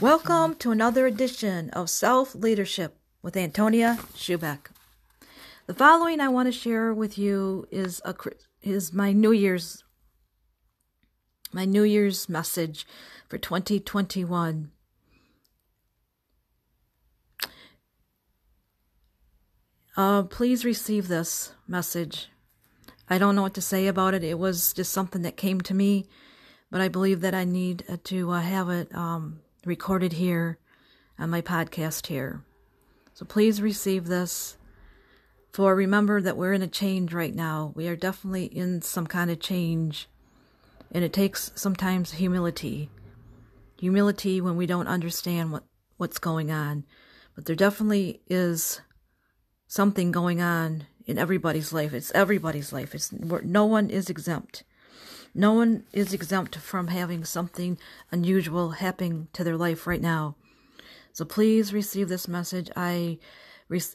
Welcome to another edition of Self Leadership with Antonia Schubeck. The following I want to share with you is a is my New Year's my New Year's message for 2021. Uh, please receive this message. I don't know what to say about it. It was just something that came to me, but I believe that I need to uh, have it um, recorded here on my podcast here. So please receive this. For remember that we're in a change right now. We are definitely in some kind of change. And it takes sometimes humility. Humility when we don't understand what, what's going on. But there definitely is something going on in everybody's life. It's everybody's life. It's no one is exempt. No one is exempt from having something unusual happening to their life right now. So please receive this message. I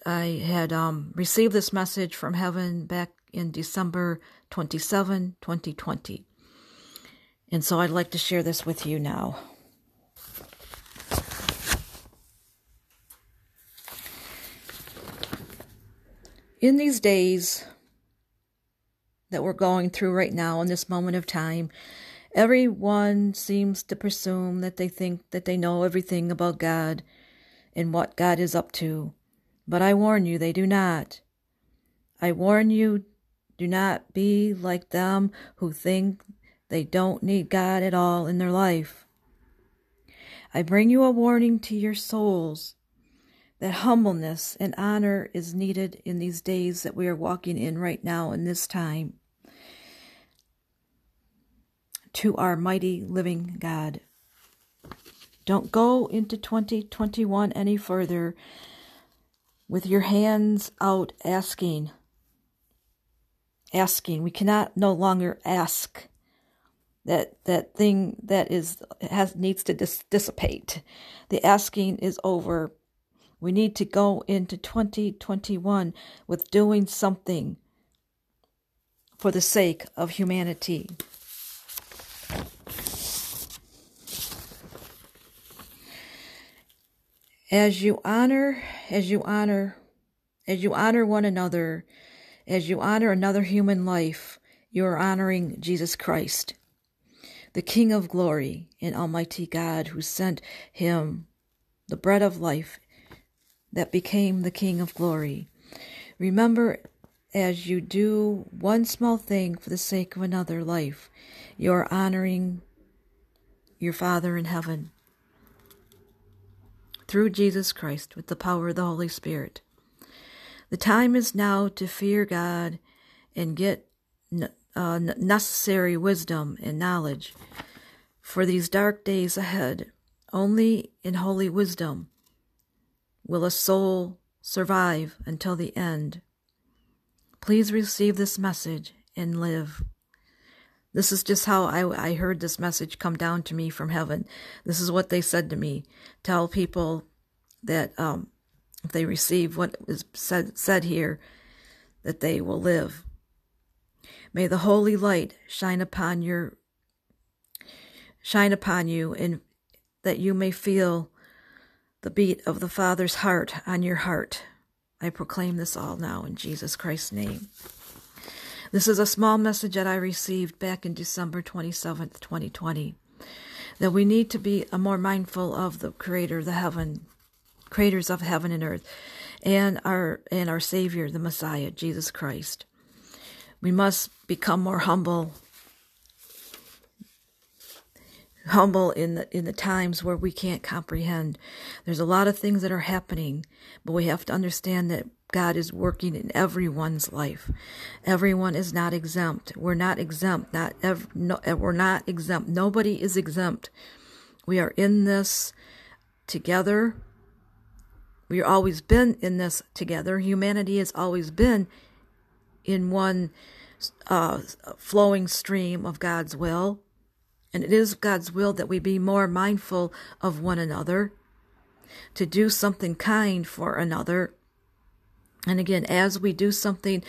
I had um, received this message from heaven back in December 27, 2020. And so I'd like to share this with you now. In these days that we're going through right now in this moment of time, everyone seems to presume that they think that they know everything about God and what God is up to. But I warn you, they do not. I warn you, do not be like them who think they don't need God at all in their life. I bring you a warning to your souls that humbleness and honor is needed in these days that we are walking in right now in this time to our mighty living God. Don't go into 2021 any further with your hands out asking. Asking. We cannot no longer ask that that thing that is has needs to dis- dissipate. The asking is over. We need to go into 2021 with doing something for the sake of humanity. As you honor as you honor as you honor one another as you honor another human life you are honoring jesus christ the king of glory and almighty god who sent him the bread of life that became the king of glory. Remember as you do one small thing for the sake of another life you are honoring your father in heaven through Jesus Christ with the power of the Holy Spirit. The time is now to fear God and get uh, necessary wisdom and knowledge for these dark days ahead. Only in holy wisdom will a soul survive until the end. Please receive this message and live. This is just how I, I heard this message come down to me from heaven. This is what they said to me. Tell people that um, if they receive what is said, said here, that they will live. May the holy light shine upon your shine upon you and that you may feel the beat of the Father's heart on your heart. I proclaim this all now in Jesus Christ's name. This is a small message that I received back in December 27th, 2020. That we need to be uh, more mindful of the Creator, the heaven, creators of heaven and earth, and our and our Savior, the Messiah, Jesus Christ. We must become more humble humble in the in the times where we can't comprehend. There's a lot of things that are happening, but we have to understand that God is working in everyone's life. Everyone is not exempt. We're not exempt. Not ev- no, we're not exempt. Nobody is exempt. We are in this together. We've always been in this together. Humanity has always been in one uh, flowing stream of God's will. And it is God's will that we be more mindful of one another, to do something kind for another, And again, as we do something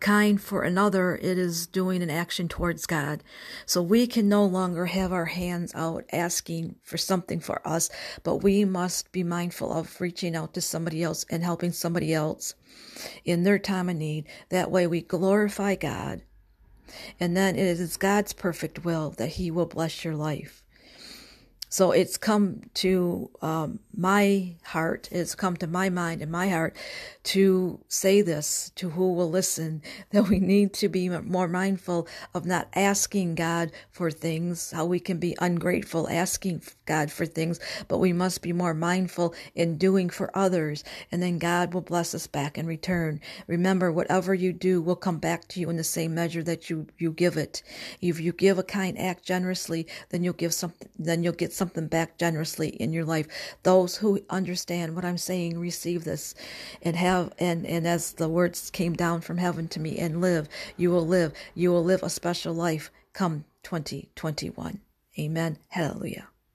kind for another, it is doing an action towards God. So we can no longer have our hands out asking for something for us, but we must be mindful of reaching out to somebody else and helping somebody else in their time of need. That way we glorify God. And then it is God's perfect will that He will bless your life. So it's come to um, my heart, it's come to my mind and my heart to say this to who will listen that we need to be more mindful of not asking God for things, how we can be ungrateful asking God for things, but we must be more mindful in doing for others, and then God will bless us back in return. Remember, whatever you do will come back to you in the same measure that you, you give it. If you give a kind act generously, then you'll give something, then you'll get something something back generously in your life. Those who understand what I'm saying receive this and have and and as the words came down from heaven to me and live, you will live. You will live a special life come 2021. Amen. Hallelujah.